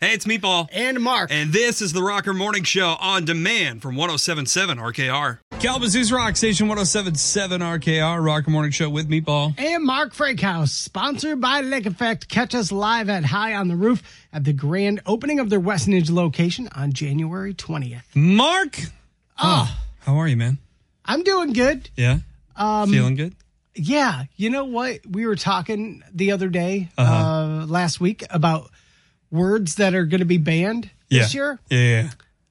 Hey, it's Meatball. And Mark. And this is the Rocker Morning Show on demand from 1077 RKR. Kalamazoo's Rock Station 1077 RKR, Rocker Morning Show with Meatball. And Mark Frankhouse, sponsored by Lake Effect. Catch us live at High on the Roof at the grand opening of their Westnedge location on January 20th. Mark! Oh, how are you, man? I'm doing good. Yeah? Um, Feeling good? Yeah. You know what? We were talking the other day, uh last week, about words that are going to be banned this year. Yeah, yeah, yeah.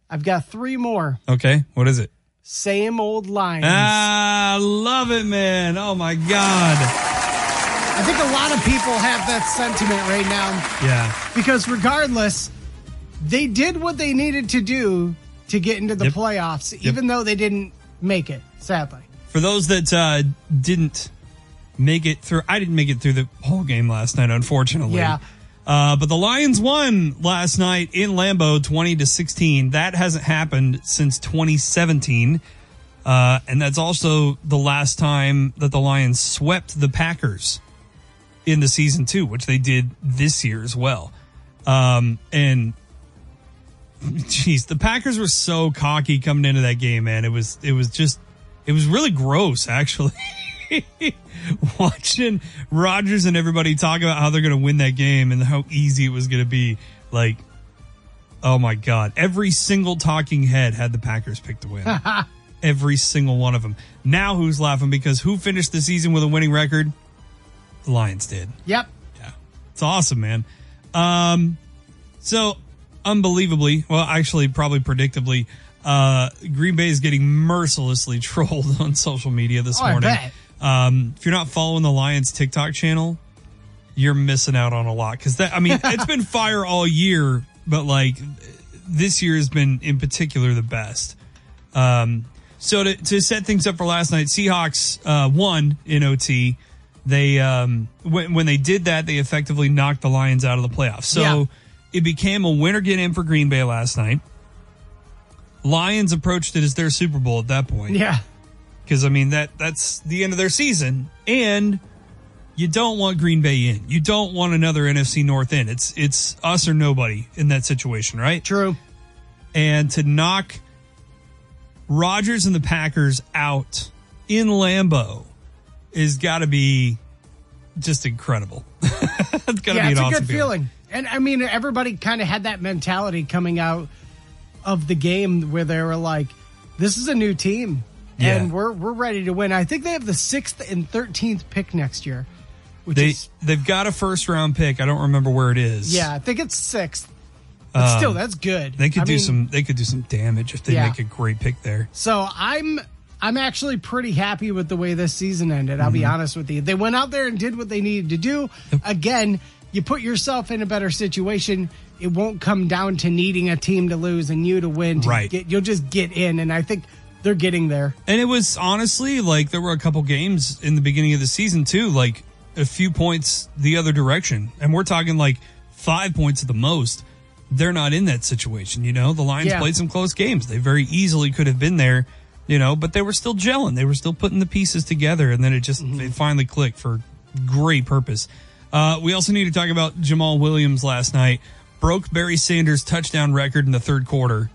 I've got three more. Okay, what is it? Same old lines. Ah, love it, man. Oh my God. I think a lot of people have that sentiment right now Yeah. because regardless, they did what they needed to do to get into the Yep. playoffs, even though they didn't make it, sadly. For those that uh, didn't make it through, I didn't make it through the whole game last night, unfortunately. Yeah. Uh, but the Lions won last night in Lambeau, twenty to sixteen. That hasn't happened since 2017, uh, and that's also the last time that the Lions swept the Packers in the season two, which they did this year as well. Um, and jeez, the Packers were so cocky coming into that game, man. It was it was just it was really gross, actually. Watching Rodgers and everybody talk about how they're going to win that game and how easy it was going to be, like, oh my god, every single talking head had the Packers picked to win. every single one of them. Now who's laughing because who finished the season with a winning record? The Lions did. Yep. Yeah. It's awesome, man. Um, so unbelievably, well, actually, probably predictably, uh, Green Bay is getting mercilessly trolled on social media this Oh, I morning. bet. Um, if you're not following the Lions TikTok channel, you're missing out on a lot because that, I mean, it's been fire all year, but like this year has been in particular the best. Um, so to, to set things up for last night, Seahawks uh, won in OT. They um, when when they did that, they effectively knocked the Lions out of the playoffs. So Yeah. it became a winner get in for Green Bay last night. Lions approached it as their Super Bowl at that point Yeah. Because I mean that that's the end of their season, and you don't want Green Bay in. You don't want another NFC North in. It's it's us or nobody in that situation, right? True. And to knock Rodgers and the Packers out in Lambeau is got to be just incredible. it's got to yeah, be it's an a awesome good feeling. And I mean, everybody kind of had that mentality coming out of the game where they were like, "This is a new team, and Yeah. we're we're ready to win." I think they have the sixth and thirteenth pick next year, which They is they've got a first round pick. I don't remember where it is. yeah, I think it's sixth. But still, that's good. Um, They could I do mean, some. They could do some damage if they Yeah. make a great pick there. So I'm I'm actually pretty happy with the way this season ended. I'll be Mm-hmm. honest with you. They went out there and did what they needed to do. Again, you put yourself in a better situation. It won't come down to needing a team to lose and you to win. To Right. Get, you'll just get in, and I think they're getting there. And it was honestly like there were a couple games in the beginning of the season too, like a few points the other direction. And we're talking like five points at the most. They're not in that situation, you know. The Lions Yeah. played some close games. They very easily could have been there, you know, but they were still gelling. They were still putting the pieces together and then it just it finally clicked for great purpose. Uh, we also need to talk about Jamaal Williams last night. Broke Barry Sanders' touchdown record in the third quarter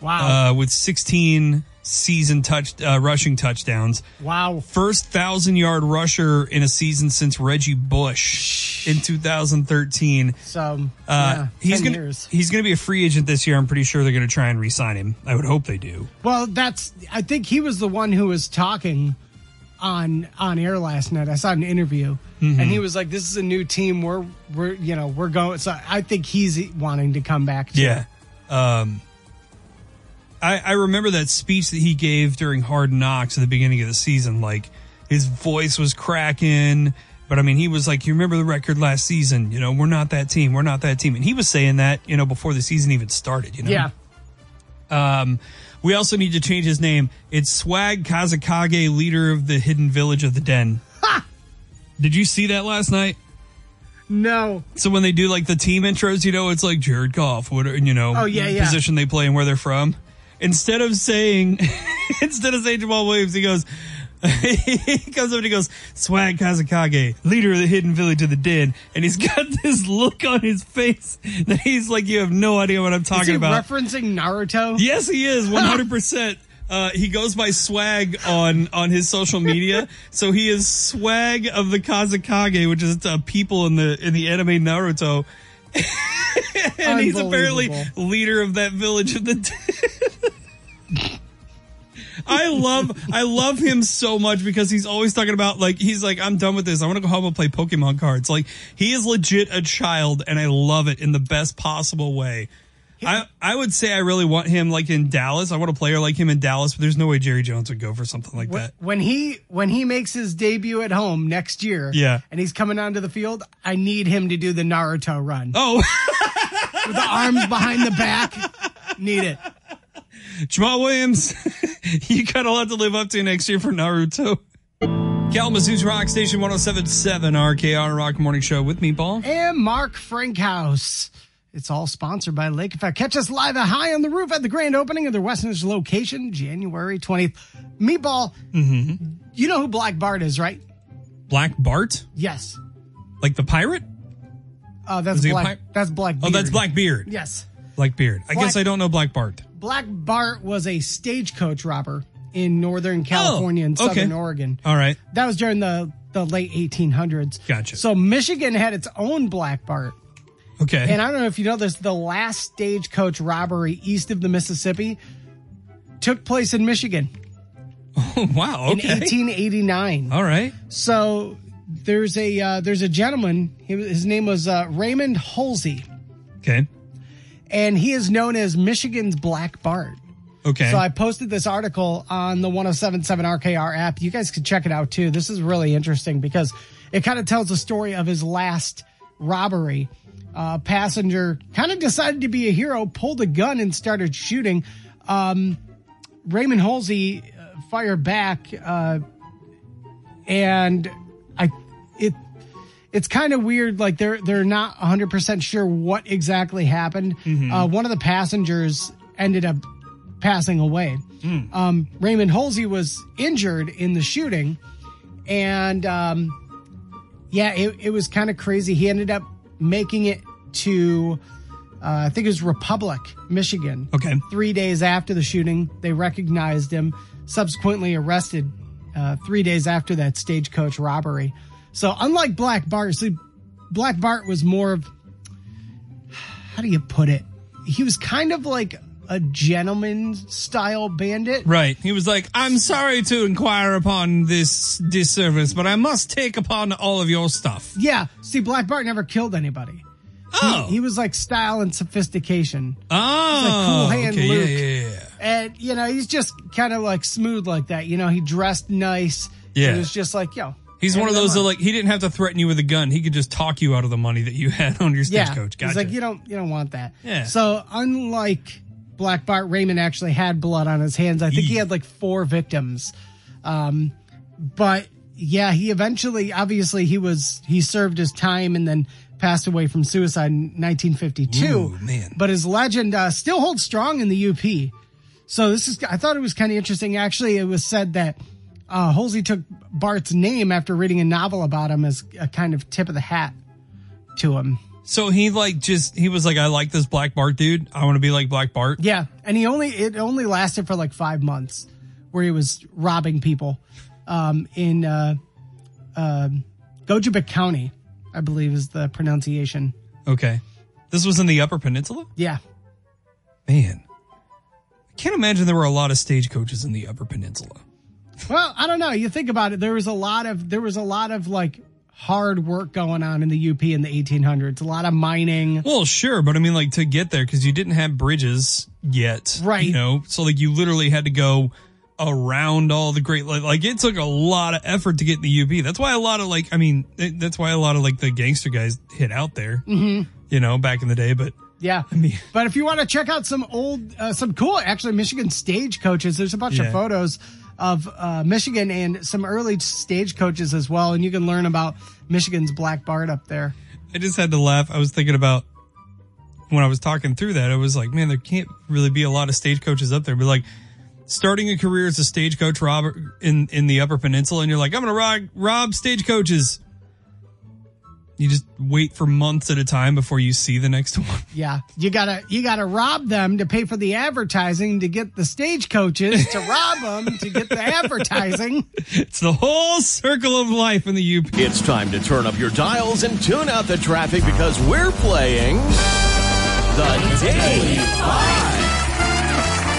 Wow. uh, with 16 season touch uh, rushing touchdowns. wow. First thousand yard rusher in a season since Reggie Bush in 2013. So Uh, yeah, he's gonna years. he's gonna be a free agent this year. I'm pretty sure they're gonna try and re-sign him. I would hope they do. Well, that's. I think he was the one who was talking on on air last night. I saw an interview, Mm-hmm. and he was like, "This is a new team. We're we're you know we're going." So I think he's wanting to come back. Too. Yeah. Um, I, I remember that speech that he gave during Hard Knocks at the beginning of the season. Like his voice was cracking, but I mean, he was like, "You remember the record last season? You know, we're not that team. We're not that team." And he was saying that, you know, before the season even started. You know. yeah. Um, we also need to change his name. It's Swag Kazekage, leader of the hidden village of the Den. Ha! Did you see that last night? No. So when they do like the team intros, you know, it's like Jared Goff, what you know, Oh, yeah, yeah. position they play and where they're from. Instead of saying, instead of saying Jamaal Williams, he goes, he comes up and he goes, Swag Kazekage, leader of the hidden village of the dead. And he's got this look on his face that he's like, you have no idea what I'm talking Is he about. referencing Naruto? yes, he is 100%. Uh, he goes by swag on on his social media, so he is swag of the Kazekage, which is uh, people in the in the anime Naruto, and he's apparently leader of that village of the. I love I love him so much because he's always talking about like he's like I'm done with this. I want to go home and play Pokemon cards. Like he is legit a child and I love it in the best possible way. I I would say I really want him like in Dallas. I want a player like him in Dallas, but there's no way Jerry Jones would go for something like that. When he when he makes his debut at home next year, Yeah. and he's coming onto the field, I need him to do the Naruto run Oh, with the arms behind the back. Need it. Jamaal Williams, you got a lot to live up to next year for Naruto. Kalamazoo's Rock Station 1077 RKR Rock Morning Show with me, Paul. And Mark Frankhouse. It's all sponsored by Lake Effect. Catch us live at High on the Roof at the grand opening of their Westnedge location, January 20th. Meatball, Mm-hmm. you know who Black Bart is, right? Black Bart, Yes. like the pirate. Uh, that's Is he a Black. pi- that's Black. Oh, that's Black Beard. Yes. Black Beard. I Black- guess I don't know Black Bart. Black Bart was a stagecoach robber in Northern California and Oh, okay. Southern Oregon. All right. That was during the, the late 1800s. Gotcha. So Michigan had its own Black Bart. Okay. And I don't know if you know this, the last stagecoach robbery east of the Mississippi took place in Michigan oh, wow. Okay. in 1889. All right. So there's a uh, there's a gentleman. His name was uh, Raymond Holzhey. Okay. And he is known as Michigan's Black Bart. Okay. So I posted this article on the 1077 RKR app. You guys could check it out too. This is really interesting because it kind of tells the story of his last robbery. Uh, passenger kind of decided to be a hero, pulled a gun and started shooting. Um, Raymond Holzhey uh, fired back, uh, and I it it's kind of weird. Like they're they're not 100 percent sure what exactly happened. Uh, one of the passengers ended up passing away. Um, Raymond Holzhey was injured in the shooting, and um, yeah, it, it was kind of crazy. He ended up making it to, uh, I think it was Republic, Michigan. Okay. Three days after the shooting, they recognized him, subsequently arrested uh, three days after that stagecoach robbery. So, unlike Black Bart, see, Black Bart was more of, how do you put it? He was kind of like a gentleman style bandit. Right. He was like, I'm sorry to inquire upon this disservice, but I must take upon all of your stuff. Yeah. See, Black Bart never killed anybody. Oh. He was like style and sophistication. oh. Like Cool Hand okay. Luke. Yeah, yeah, yeah. And, you know, he's just kind of like smooth like that. You know, he dressed nice. Yeah. It was just like, yo. He's one of those that like he didn't have to threaten you with a gun. He could just talk you out of the money that you had on your yeah. stagecoach. Gotcha. He's like, you don't, you don't want that. Yeah. So unlike Black Bart, Raymond actually had blood on his hands. I think he had like four victims. Um, but yeah, he eventually, obviously, he was he served his time and then passed away from suicide in 1952. Ooh, man. But his legend uh, still holds strong in the UP. So this is, I thought it was kind of interesting. Actually, it was said that uh, Holzhey took Bart's name after reading a novel about him as a kind of tip of the hat to him. so he like just he was like, I like this Black Bart dude. I want to be like Black Bart. Yeah, and he only it only lasted for like five months, where he was robbing people, um, in uh, um Gogebic County, I believe is the pronunciation. Okay. This was in the Upper Peninsula. Yeah, Man, I can't imagine there were a lot of stagecoaches in the Upper Peninsula. Well, I don't know. You think about it. There was a lot of there was a lot of like hard work going on in the UP in the 1800s. A lot of mining. Well, sure, but I mean, like to get there because you didn't have bridges yet, Right. You know, so like you literally had to go around all the great like, like it took a lot of effort to get in the UP. That's why a lot of like, I mean, it, that's why a lot of like the gangster guys hit out there, mm-hmm. you know, back in the day. But Yeah. I mean- but if you want to check out some old, uh, some cool, actually, Michigan stagecoaches, there's a bunch Yeah. of photos of uh, Michigan and some early stage coaches as well. And you can learn about Michigan's Black Bart up there. I just had to laugh. I was thinking about when I was talking through that. I was like, man, there can't really be a lot of stage coaches up there. But like, starting a career as a stagecoach robber in in the Upper Peninsula, and you're like, I'm gonna rob, rob stagecoaches. You just wait for months at a time before you see the next one. Yeah, you gotta you gotta rob them to pay for the advertising to get the stagecoaches to rob them to get the advertising. It's the whole circle of life in the UP. It's time to turn up your dials and tune out the traffic because we're playing the Daily Five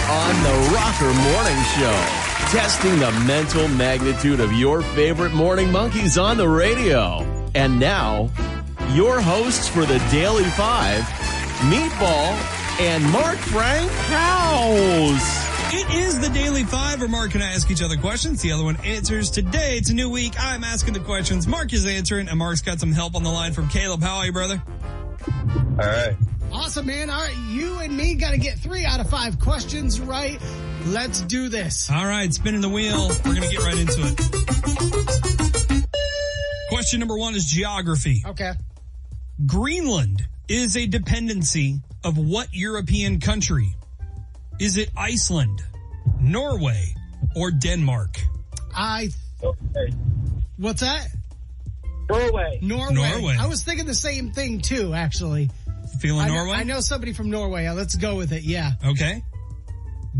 on the Rocker Morning Show. Testing the mental magnitude of your favorite morning monkeys on the radio. And now, your hosts for the Daily Five, Meatball and Mark Frankhouse. It is the Daily Five, where Mark and I ask each other questions. The other one answers. Today, it's a new week. I'm asking the questions. Mark is answering, and Mark's got some help on the line from Caleb. How are you, brother? All right. Awesome, man. All right, you and me got to get three out of five questions right. Let's do this. All right, spinning the wheel. We're going to get right into it. Question number one is geography. Okay. Greenland is a dependency of what European country? Is it Iceland, Norway, or Denmark? I. Okay. What's that? Norway. Norway. Norway. I was thinking the same thing too, actually. Feeling I know, Norway? I know somebody from Norway. Uh, Let's go with it. Yeah. Okay.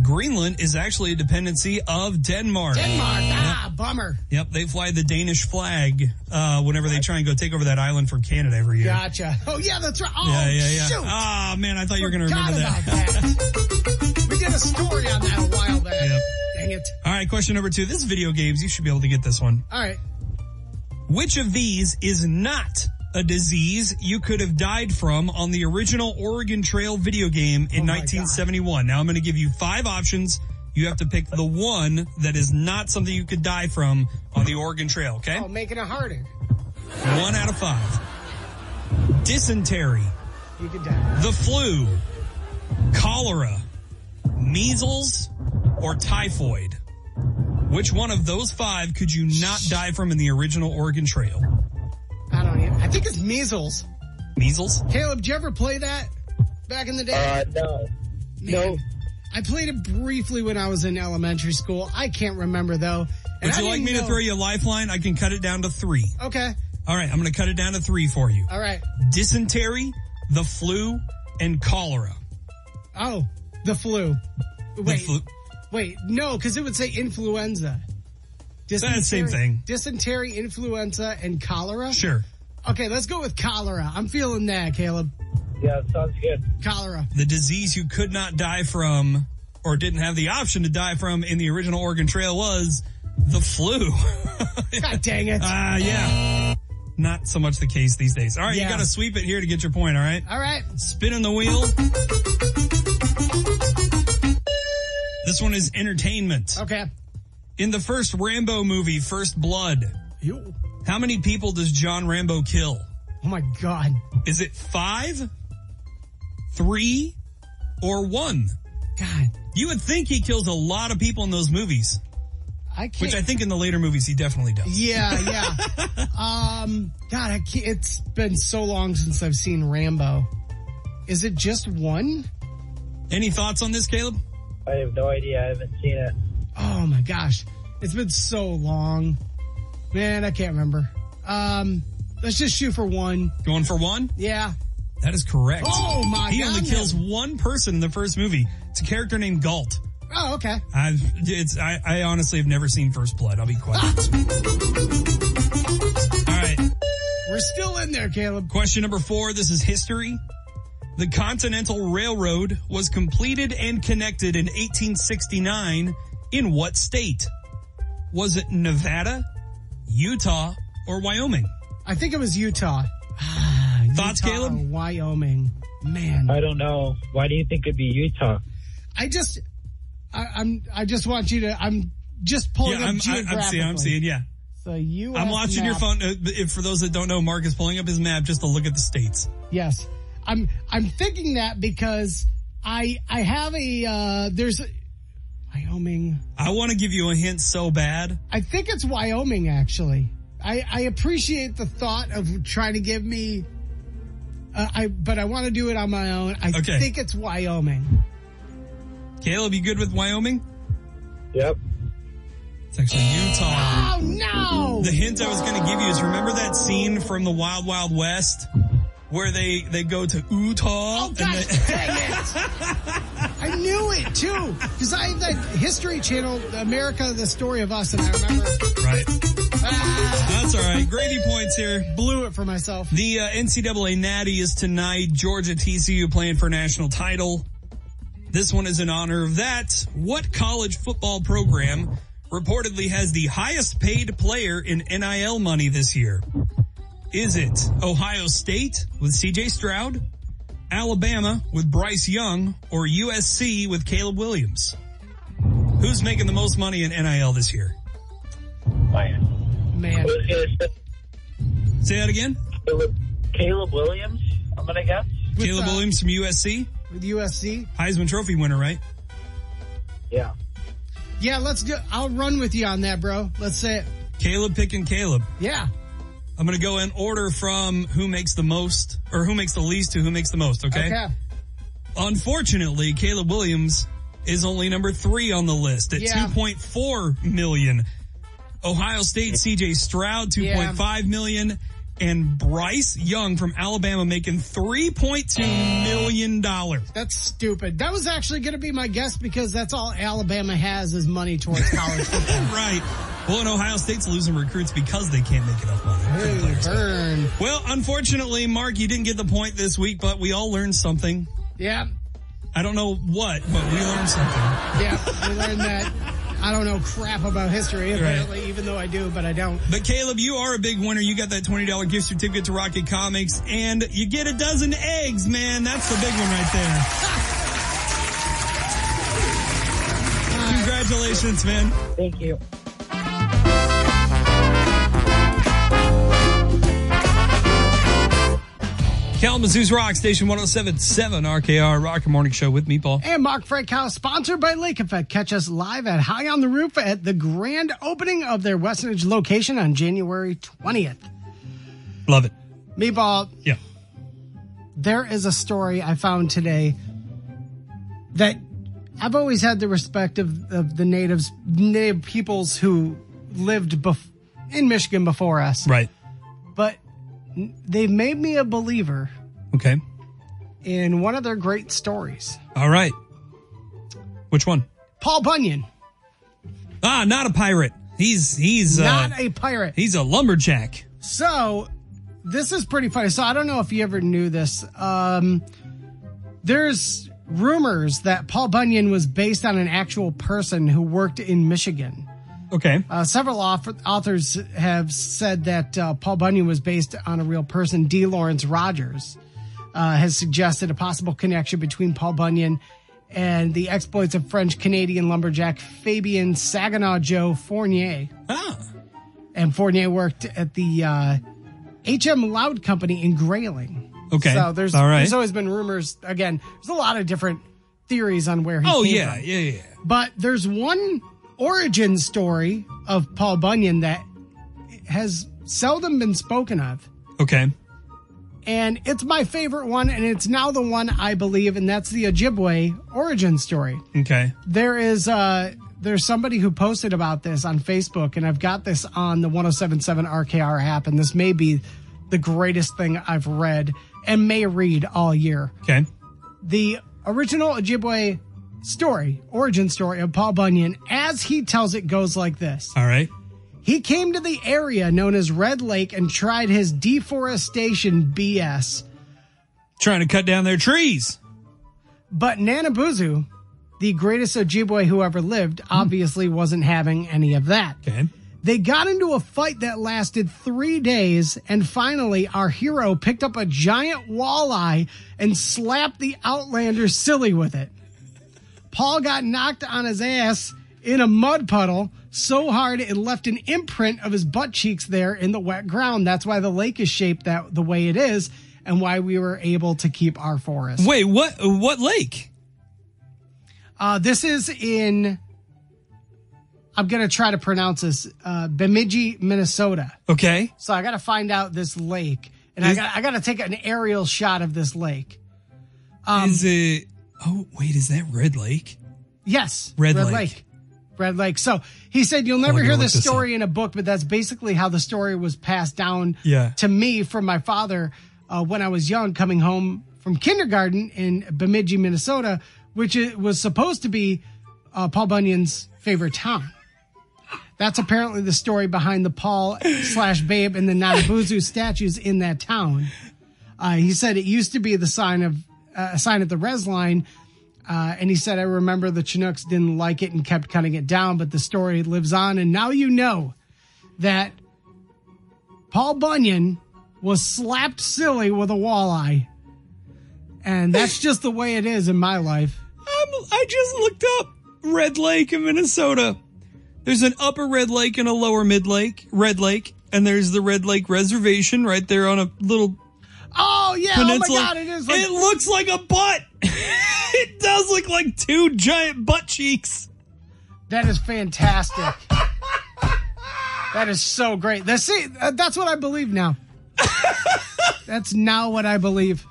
Greenland is actually a dependency of Denmark. Denmark. Ah, bummer. Yep, they fly the Danish flag uh, whenever they try and go take over that island from Canada every year. Gotcha. Oh yeah, that's right. Oh Yeah, yeah, yeah. shoot. Ah, man, I thought you were going to Forgot remember that. about that. we did a story on that a while back. Yep. Dang it. All right, question number two. This is video games. You should be able to get this one. All right. Which of these is not a disease you could have died from on the original Oregon Trail video game in Oh my 1971? Now I'm going to give you five options. You have to pick the one that is not something you could die from on the Oregon Trail, okay? Oh, making it harder. One out of five. Dysentery, You could die. the flu, cholera, measles, or typhoid. Which one of those five could you not die from in the original Oregon Trail? I don't even. I think it's measles. Measles? Caleb, did you ever play that back in the day? Uh, no. No. I played it briefly when I was in elementary school. I can't remember though. And Would you like me to throw you a lifeline? I can cut it down to three. Okay. All right, I'm going to cut it down to three for you. All right. Dysentery, the flu, and cholera. Oh, the flu. The Wait. flu. Wait. No, because it would say influenza. The same thing. Dysentery, influenza, and cholera. Sure. Okay, let's go with cholera. I'm feeling that, Caleb. Yeah, sounds good. Cholera. The disease you could not die from or didn't have the option to die from in the original Oregon Trail was the flu. God dang it. Ah, yeah. Not so much the case these days. All right, Yeah. you got to sweep it here to get your point, all right? All right. Spinning the wheel. This one is entertainment. Okay. In the first Rambo movie, First Blood, You. how many people does John Rambo kill? Oh my God. Is it five, three, or one? God. You would think he kills a lot of people in those movies, I can't. which I think in the later movies he definitely does. Yeah, yeah. um, God, I can't, it's been so long since I've seen Rambo. Is it just one? Any thoughts on this, Caleb? I have no idea. I haven't seen it. Oh my gosh. It's been so long. Man, I can't remember. Um, let's just shoot for one. Going for one? Yeah. That is correct. Oh my He only kills one person in the first movie. It's a character named Galt. Oh, okay. I've, it's, I, I honestly have never seen First Blood. I'll be quiet. All right. We're still in there, Caleb. Question number four. This is history. The Continental Railroad was completed and connected in 1869 in what state? Was it Nevada, Utah, or Wyoming? I think it was Utah. Ah, Thoughts, Utah Caleb? or Wyoming. Man, I don't know. Why do you think it'd be Utah? I just, I, I'm, I just want you to, I'm just pulling Yeah, up I'm, I, geographically. I'm seeing, I'm seeing, yeah. So you, I'm watching your phone. Uh, if for those that don't know, Mark is pulling up his map just to look at the states. Yes, I'm. I'm thinking that because I I have a uh there's a, Wyoming. I want to give you a hint so bad. I think it's Wyoming actually. I I appreciate the thought of trying to give me. Uh, I but I want to do it on my own. I Okay. think it's Wyoming. Caleb, you good with Wyoming? Yep. It's actually Utah. Oh no! The hint I was going to give you is remember that scene from the Wild Wild West where they they go to Utah Oh and gosh, they, dang it! I knew it too because I have that History Channel, America: The Story of Us, and I remember right. That's all right. Gravy points here. blew it for myself. The uh, NCAA Natty is tonight. Georgia TCU playing for national title. This one is in honor of that. What college football program reportedly has the highest paid player in NIL money this year? Is it Ohio State with CJ Stroud, Alabama with Bryce Young, or USC with Caleb Williams? Who's making the most money in NIL this year? Man. Man, I was gonna say Say that again. Caleb, Caleb Williams. I'm gonna guess. With, Caleb uh, Williams from USC, with USC. Heisman Trophy winner, right? Yeah. Yeah, let's do. I'll run with you on that, bro. Let's say it. Caleb picking Caleb. Yeah. I'm going to go in order from who makes the most or who makes the least to who makes the most. Okay. Okay. Unfortunately, Caleb Williams is only number three on the list at Yeah. 2.4 million. Ohio State CJ Stroud, 2.5 million, and Bryce Young from Alabama making $3.2 million. That's stupid. That was actually going to be my guess because that's all Alabama has is money towards college football. Right. Well, and Ohio State's losing recruits because they can't make enough money. Hey. Well, unfortunately, Mark, you didn't get the point this week, but we all learned something. Yeah. I don't know what, but we learned something. Yeah. We learned that. I don't know crap about history, apparently, even though I do, but I don't. But Caleb, you are a big winner. You got that $20 gift certificate to Rocket Comics and you get a dozen eggs, man. That's the big one right there. Congratulations, man. Thank you. Kalamazoo's Rock Station 1077 RKR Rocker Morning Show with me, Meatball. And Mark Frankhouse, sponsored by Lake Effect. Catch us live at High on the Roof at the grand opening of their Westnedge location on January 20th. Love it. Meatball, Yeah. there is a story I found today that I've always had the respect of, of the natives, native peoples who lived bef- in Michigan before us, Right. They've made me a believer Okay. in one of their great stories. All right. Which one? Paul Bunyan, Ah, not a pirate. He's, he's, uh, not a pirate. he's a lumberjack. So this is pretty funny. So I don't know if you ever knew this. Um, there's rumors that Paul Bunyan was based on an actual person who worked in Michigan. Okay. Uh, several author- authors have said that uh, Paul Bunyan was based on a real person. D. Laurence Rogers uh, has suggested a possible connection between Paul Bunyan and the exploits of French Canadian lumberjack Fabien Saginaw Joe Fournier. Ah. And Fournier worked at the uh, HM Loud Company in Grayling. Okay. So there's right. there's always been rumors. Again, there's a lot of different theories on where he Oh, yeah. from. Yeah, yeah. But there's one origin story of Paul Bunyan that has seldom been spoken of. Okay. And it's my favorite one, and it's now the one I believe, and that's the Ojibwe origin story. Okay. There is uh there's somebody who posted about this on Facebook, and I've got this on the 1077 RKR app, and this may be the greatest thing I've read and may read all year. Okay. The original Ojibwe story, origin story of Paul Bunyan, as he tells it, goes like this. All right. He came to the area known as Red Lake and tried his deforestation BS. Trying to cut down their trees. But Nanabozho, the greatest Ojibwe who ever lived, hmm. obviously wasn't having any of that. Okay. They got into a fight that lasted three days, and finally, our hero picked up a giant walleye and slapped the Outlander silly with it. Paul got knocked on his ass in a mud puddle so hard it left an imprint of his butt cheeks there in the wet ground. That's why the lake is shaped that the way it is, and why we were able to keep our forest. Wait, what? What lake? Uh, this is in. I'm gonna try to pronounce this. Uh, Bemidji, Minnesota. Okay. So I got to find out this lake, and I got I got to take an aerial shot of this lake. Um, is it? Oh, wait. Is that Red Lake? Yes, Red Lake. Red Lake. So he said, You'll never I'm hear this this story in a book, but that's basically how the story was passed down Yeah. to me from my father uh, when I was young, coming home from kindergarten in Bemidji, Minnesota, which was supposed to be uh, Paul Bunyan's favorite town. That's apparently the story behind the Paul slash Babe and the Nanabozho statues in that town. Uh, he said it used to be the sign of uh, a sign at the res line, uh, and he said I remember the Chinooks didn't like it and kept cutting it down, but the story lives on, and now you know that Paul Bunyan was slapped silly with a walleye, and that's just the way it is in my life. I'm, I just looked up Red Lake in Minnesota. There's an upper Red Lake and a lower mid lake, Red Lake, and there's the Red Lake Reservation right there on a little Oh yeah! peninsula. Oh my god! It is like it looks like a butt. it does look like two giant butt cheeks. That is fantastic. that is so great. That's see, uh, that's what I believe now. that's now what I believe.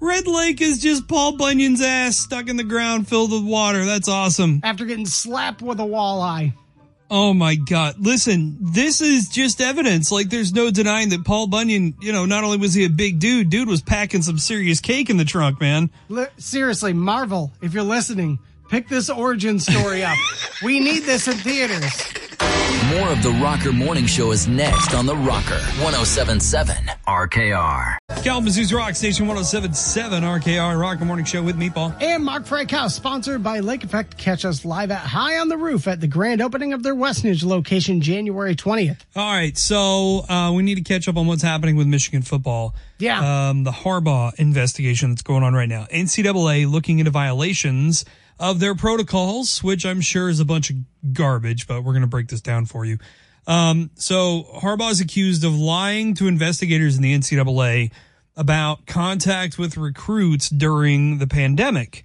Red Lake is just Paul Bunyan's ass stuck in the ground filled with water. That's awesome. After getting slapped with a walleye. Oh my God. Listen, this is just evidence. Like there's no denying that Paul Bunyan, you know, not only was he a big dude, dude was packing some serious cake in the trunk, man. Seriously, Marvel, if you're listening, pick this origin story up. we need this in theaters. More of the Rocker Morning Show is next on the Rocker 1077 RKR. Kalamazoo's Rock Station 1077 RKR Rock Morning Show with Meatball. And Mark Frankhouse, sponsored by Lake Effect. Catch us live at High on the Roof at the grand opening of their Westnedge location January 20th. All right, so uh, we need to catch up on what's happening with Michigan football. Yeah. Um, the Harbaugh investigation that's going on right now. NCAA looking into violations of their protocols, which I'm sure is a bunch of garbage, but we're going to break this down for you. Um, so Harbaugh is accused of lying to investigators in the NCAA about contact with recruits during the pandemic.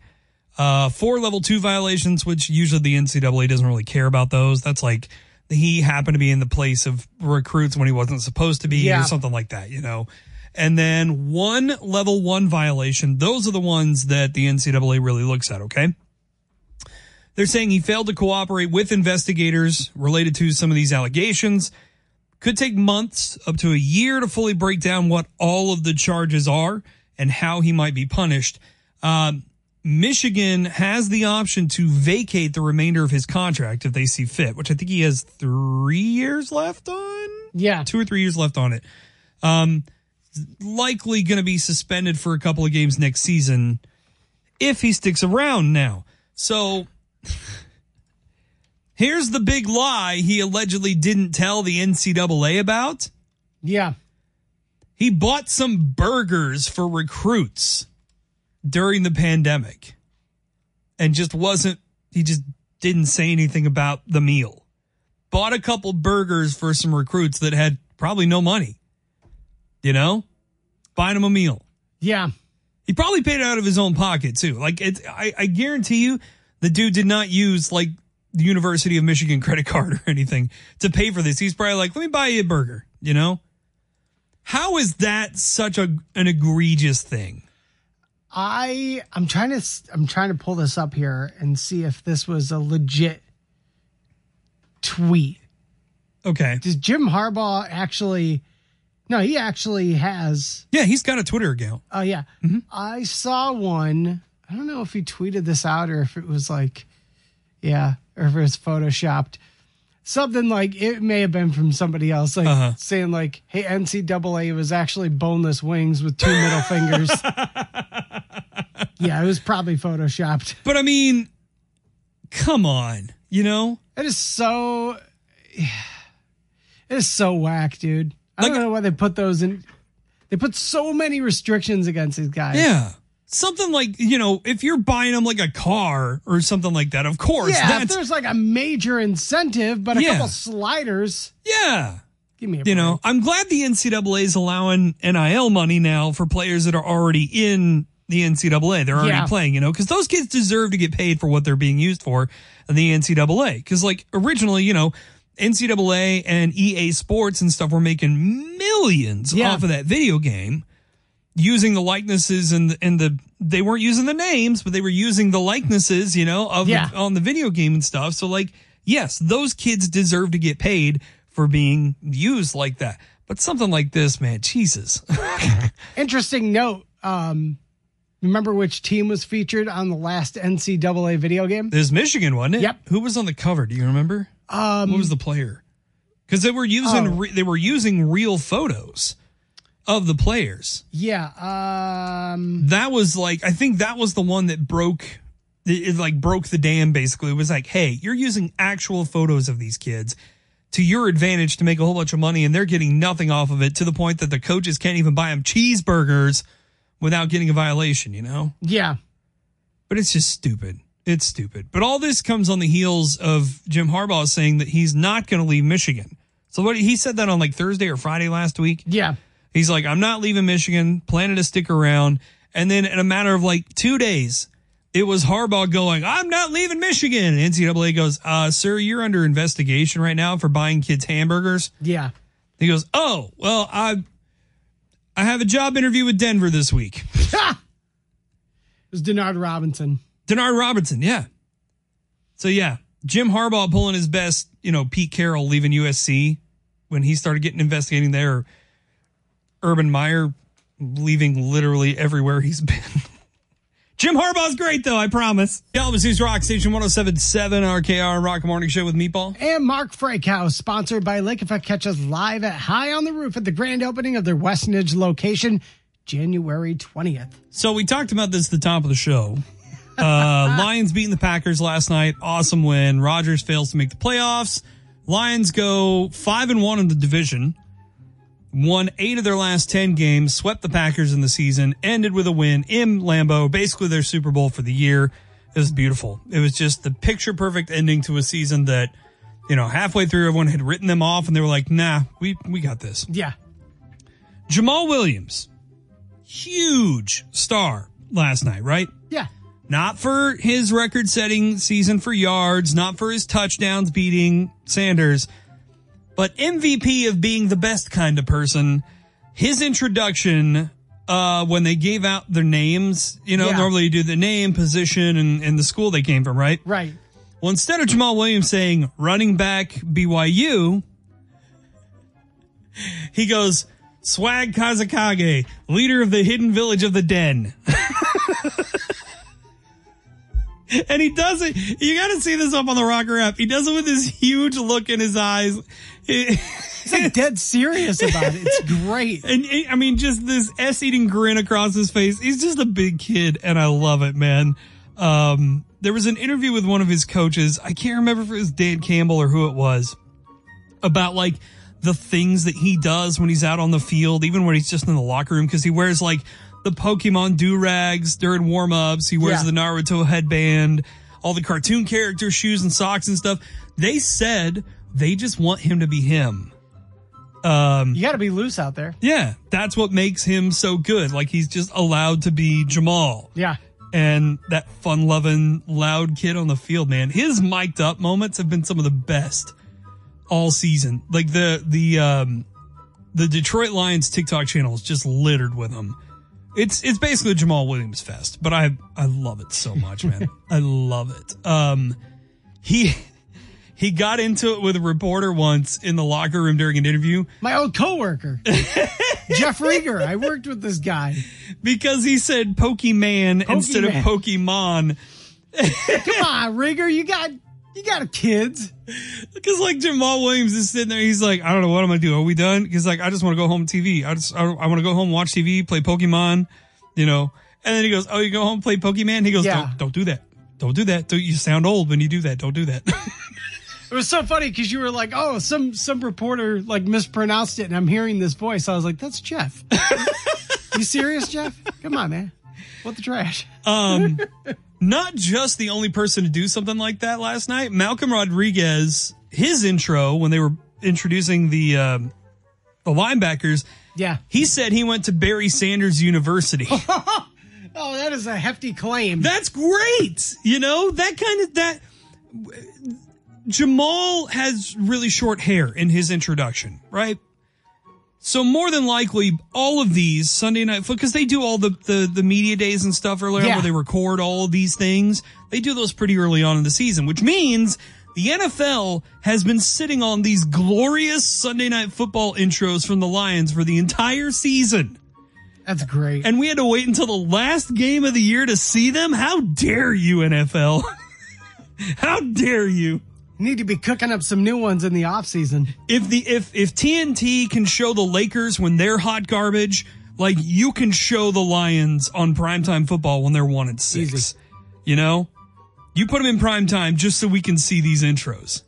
Uh, four level two violations, which usually the NCAA doesn't really care about those. That's like he happened to be in the place of recruits when he wasn't supposed to be Yeah. or something like that, you know? And then one level one violation. Those are the ones that the NCAA really looks at. Okay. They're saying he failed to cooperate with investigators related to some of these allegations. Could take months up to a year to fully break down what all of the charges are and how he might be punished. Um, Michigan has the option to vacate the remainder of his contract if they see fit, which I think he has three years left on. Yeah. Two or three years left on it. Um, likely going to be suspended for a couple of games next season if he sticks around now. So here's the big lie he allegedly didn't tell the NCAA about. Yeah. He bought some burgers for recruits during the pandemic and just wasn't, he just didn't say anything about the meal. Bought a couple burgers for some recruits that had probably no money, you know, buying them a meal. Yeah. He probably paid it out of his own pocket too. Like it's, I, I guarantee you, the dude did not use like the University of Michigan credit card or anything to pay for this. He's probably like, let me buy you a burger. You know, how is that such a an egregious thing? I I'm trying to I'm trying to pull this up here and see if this was a legit tweet. Okay, Does Jim Harbaugh actually? No, he actually has. yeah, he's got a Twitter account. Oh yeah, mm-hmm. I saw one. I don't know if he tweeted this out or if it was like, yeah, or if it was photoshopped. Something like it may have been from somebody else, like Uh-huh. saying like, "Hey, NCAA was actually boneless wings with two middle fingers." yeah, it was probably photoshopped. But I mean, come on, you know, It is so. It is so whack, dude. I Like- don't know why they put those in. They put so many restrictions against these guys. yeah. Something like, you know, if you're buying them like a car or something like that, of course, Yeah, if there's like a major incentive, but a Yeah. couple sliders. yeah. Give me a You break. know, I'm glad the NCAA is allowing NIL money now for players that are already in the NCAA. They're already Yeah. playing, you know, because those kids deserve to get paid for what they're being used for in the NCAA. Because, like, originally, you know, NCAA and EA Sports and stuff were making millions Yeah. off of that video game using the likenesses and the, and the they weren't using the names, but they were using the likenesses, you know, of Yeah. on the video game and stuff. So like Yes, those kids deserve to get paid for being used like that. But something like this, man, Jesus. Interesting note. Um, remember which team was featured on the last NCAA video game? This is Michigan, wasn't it? Yep. Who was on the cover? Do you remember? Um, what was the player? Because they were using Oh. re- they were using real photos of the players. Yeah. Um, That was like I think that was the one that broke it, it like broke the dam. Basically, it was like, hey, you're using actual photos of these kids to your advantage to make a whole bunch of money, and they're getting nothing off of it to the point that the coaches can't even buy them cheeseburgers without getting a violation. You know. yeah. but it's just stupid. It's stupid. But all this comes on the heels of Jim Harbaugh saying that he's not going to leave Michigan. So what he said that on like Thursday or Friday last week. Yeah. He's like, I'm not leaving Michigan, planning to stick around. And then in a matter of like two days, it was Harbaugh going, I'm not leaving Michigan. And NCAA goes, uh, sir, you're under investigation right now for buying kids hamburgers. Yeah. He goes, Oh, well, I I have a job interview with Denver this week. Ha! It was Denard Robinson. Denard Robinson, yeah. So yeah, Jim Harbaugh pulling his best, you know, Pete Carroll leaving USC when he started getting investigating there. Urban Meyer leaving literally everywhere he's been. Jim Harbaugh's great though, I promise. News Rock Station 1077 RKR Rock Morning Show with Meatball. And Mark Frankhouse, sponsored by Lake Effect, catch us live at High on the Roof at the grand opening of their Westnedge location, January 20th. So we talked about this at the top of the show. Uh, Lions beating the Packers last night. Awesome win. Rodgers fails to make the playoffs. Lions go five and one in the division. Won eight of their last 10 games, swept the Packers in the season, ended with a win in Lambeau, basically their Super Bowl for the year. It was beautiful. It was just the picture perfect ending to a season that, you know, halfway through everyone had written them off and they were like, nah, we, we got this. Yeah. Jamaal Williams, huge star last night, right? Yeah. Not for his record setting season for yards, not for his touchdowns beating Sanders, but MVP of being the best kind of person. His introduction, uh, when they gave out their names, you know, Yeah. normally you do the name, position, and, and the school they came from, right? Right. Well, instead of Jamaal Williams saying running back BYU, he goes Swag Kazekage, leader of the hidden village of the Den. and he does it. You got to see this up on the Rocker app. He does it with this huge look in his eyes. He's like dead serious about it. It's great. And it- I mean, just this s eating grin across his face. He's just a big kid, and I love it, man. Um, there was an interview with one of his coaches. I can't remember if it was Dan Campbell or who it was about like the things that he does when he's out on the field, even when he's just in the locker room, because he wears like the Pokemon do rags during warm ups. He wears Yeah. the Naruto headband, all the cartoon character shoes and socks and stuff. They said they just want him to be him. You got to be loose out there. Yeah, that's what makes him so good. Like he's just allowed to be Jamaal Yeah. and that fun loving, loud kid on the field, man. His mic'd up moments have been some of the best all season. Like the, the, um, the Detroit Lions TikTok channel is just littered with them. It's, it's basically a Jamaal Williams fest, but I, I love it so much, man. I love it. Um, he, he got into it with a reporter once in the locker room during an interview My old coworker, Jeff Rieger. I worked with this guy. because he said Pokemon instead of Pokemon. Come on, Rieger. You got, you got a kids. Because like Jamaal Williams is sitting there, he's like, I don't know what I'm gonna do. Are we done? He's like, I just want to go home TV. I just, I, I want to go home, watch TV, play Pokemon, you know. And then he goes, Oh, you go home, play Pokemon. He goes, Yeah. Don't, don't do that. Don't do that. Don't, you sound old when you do that. Don't do that. It was so funny because you were like, "Oh, some some reporter like mispronounced it," and I'm hearing this voice. I was like, "That's Jeff." you serious, Jeff? Come on, man. What the trash? um, not just the only person to do something like that last night. Malcolm Rodriguez, his intro when they were introducing the um, the linebackers, Yeah. he said he went to Barry Sanders University. Oh, that is a hefty claim. That's great. You know, that kind of that Jamaal has really short hair in his introduction, right? So more than likely, all of these Sunday night because they do all the, the the media days and stuff earlier on Yeah. where they record all of these things. They do those pretty early on in the season, which means The NFL has been sitting on these glorious Sunday night football intros from the Lions for the entire season. That's great. And we had to wait until the last game of the year to see them? How dare you, NFL? How dare you? Need to be cooking up some new ones in the off season. If the if if TNT can show the Lakers when they're hot garbage, like you can show the Lions on primetime football when they're one and six. Easy. You know? You put them in primetime just so we can see these intros.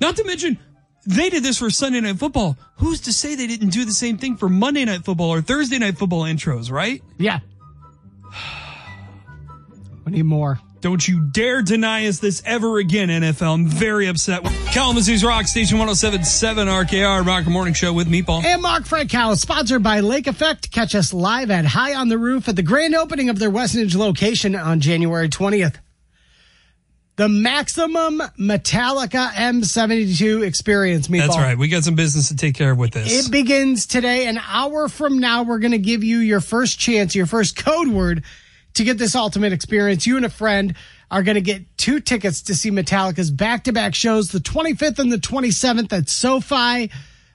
Not to mention, they did this for Sunday Night Football. Who's to say they didn't do the same thing for Monday Night Football or Thursday Night Football intros, right? Yeah. we need more. Don't you dare deny us this ever again, NFL. I'm very upset. Kalamazoo's Rock Station 1077 RKR Rock Morning Show with Meatball. And Mark Frankhouse, sponsored by Lake Effect. Catch us live at High on the Roof at the grand opening of their Westnedge location on January 20th. The Maximum Metallica M72 experience, Meatball. That's right. We got some business to take care of with this. It begins today. An hour from now, we're going to give you your first chance, your first code word to get this ultimate experience. You and a friend are going to get two tickets to see Metallica's back to back shows, the 25th and the 27th at SoFi.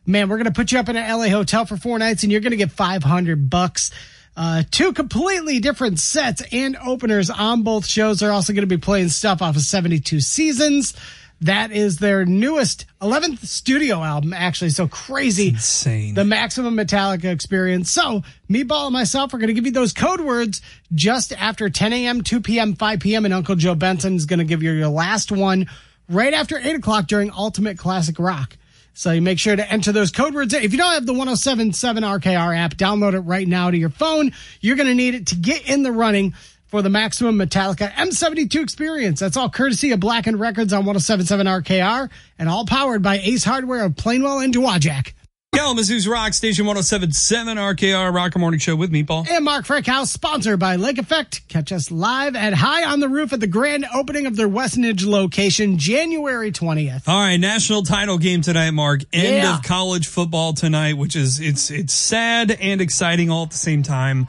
Man, we're going to put you up in an LA hotel for four nights and you're going to get 500 bucks. Uh, two completely different sets and openers on both shows. They're also going to be playing stuff off of 72 seasons. That is their newest 11th studio album, actually. So crazy. insane. The maximum Metallica experience. So, Meatball and myself are going to give you those code words just after 10 a.m., 2 p.m., 5 p.m. And Uncle Joe Benson is going to give you your last one right after 8 o'clock during Ultimate Classic Rock. So you make sure to enter those code words. If you don't have the 1077 RKR app, download it right now to your phone. You're going to need it to get in the running for the maximum Metallica M72 experience. That's all courtesy of Blackened Records on 1077 RKR and all powered by Ace Hardware of Plainwell and Dowagiac. Kalamazoo's Rock Station 1077 RKR Rocker Morning Show with Meatball. And Mark Frankhouse, sponsored by Lake Effect. Catch us live at High on the Roof at the grand opening of their Westnedge location, January 20th. All right, national title game tonight, Mark. End Yeah. of college football tonight, which is it's it's sad and exciting all at the same time.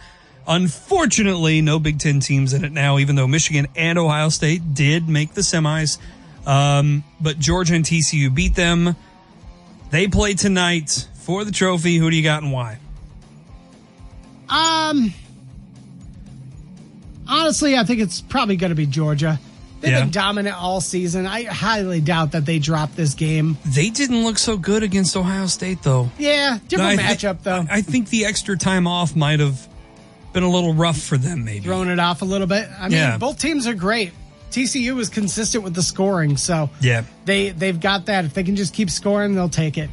Unfortunately, no Big Ten teams in it now, even though Michigan and Ohio State did make the semis. Um, but Georgia and TCU beat them. They play tonight for the trophy. Who do you got and why? Um, honestly, I think it's probably going to be Georgia. They've Yeah. been dominant all season. I highly doubt that they drop this game. They didn't look so good against Ohio State, though. Yeah, different I matchup though. I think the extra time off might have been a little rough for them, maybe. Throwing it off a little bit. I mean, Yeah. both teams are great. TCU was consistent with the scoring, so Yeah. they they've got that. If they can just keep scoring, they'll take it.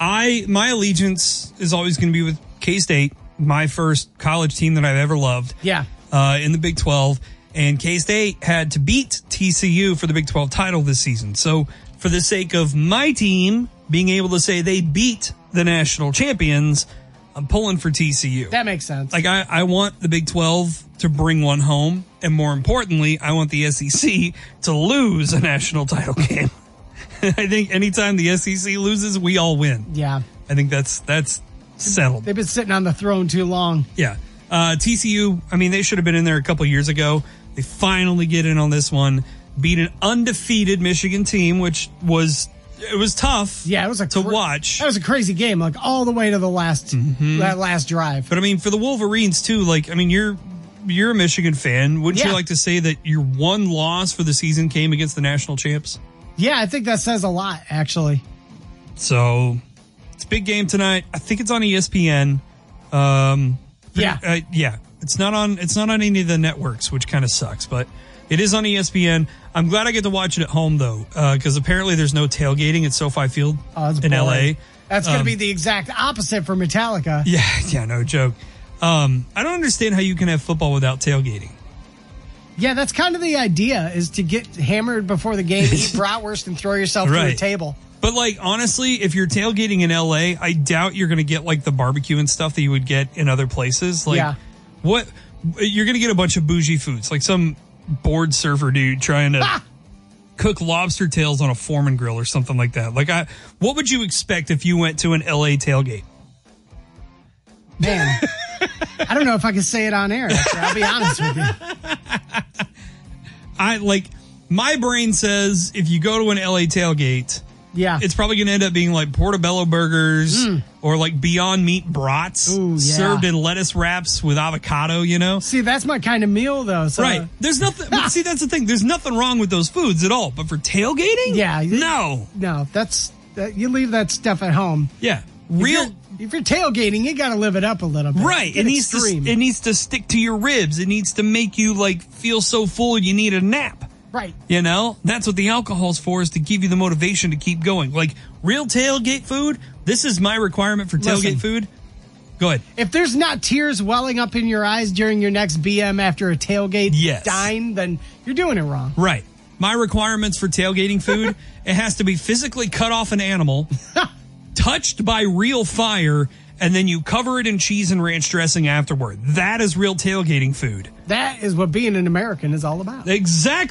I my allegiance is always going to be with K State, my first college team that I've ever loved. Yeah. Uh, in the Big Twelve, and K State had to beat TCU for the Big Twelve title this season. So, for the sake of my team being able to say they beat the national champions, I'm pulling for TCU. That makes sense. like I, I want the Big 12 to bring one home, and more importantly, I want the SEC to lose a national title game. I think anytime the SEC loses, we all win. yeah. I think that's that's settled. They've been sitting on the throne too long. Yeah. Uh, TCU, I mean, they should have been in there a couple years ago. They finally get in on this one, beat an undefeated Michigan team, which was it was tough. Yeah, it was a to cra- watch. That was a crazy game, like all the way to the last Mm-hmm. that last drive. But I mean, for the Wolverines too, like I mean, you're you're a Michigan fan. Wouldn't you like to say that your one loss for the season came against the national champs? Yeah, I think that says a lot, actually. So it's a big game tonight. I think it's on ESPN. Um, Yeah. uh, yeah. It's not on. It's not on any of the networks, which kind of sucks. But it is on ESPN. I'm glad I get to watch it at home though, because apparently there's no tailgating at SoFi Field Oh, in boring. LA. That's going to Um, be the exact opposite for Metallica. Yeah, yeah, no joke. Um, I don't understand how you can have football without tailgating. Yeah, that's kind of the idea is to get hammered before the game, eat bratwurst, and throw yourself through a table. But like honestly, if you're tailgating in LA, I doubt you're going to get like the barbecue and stuff that you would get in other places. Like Yeah. what you're going to get a bunch of bougie foods, like some board surfer dude trying to Ah! cook lobster tails on a Foreman grill or something like that. Like I what would you expect if you went to an LA tailgate? Man, I don't know if I can say it on air. Actually, I'll be honest with you. I like My brain says if you go to an LA tailgate, Yeah. it's probably going to end up being like portobello burgers or like Beyond Meat brats Mm. Ooh, yeah. served in lettuce wraps with avocado, you know? See, that's my kind of meal, though. So, Right. There's nothing, but see, that's the thing. There's nothing wrong with those foods at all. But for tailgating? Yeah. No. No, that's that, you leave that stuff at home. Yeah. If Real. you're- If you're tailgating, you got to live it up a little bit. Right. Get It needs extreme. to it needs to stick to your ribs. It needs to make you like feel so full you need a nap. Right. You know? That's what the alcohol's for is to give you the motivation to keep going. Like real tailgate food, this is my requirement for tailgate Listen. food. Go ahead. If there's not tears welling up in your eyes during your next BM after a tailgate Yes. dine, then you're doing it wrong. Right. My requirements for tailgating food, it has to be physically cut off an animal, touched by real fire, and then you cover it in cheese and ranch dressing afterward. That is real tailgating food. That is what being an American is all about. Exactly.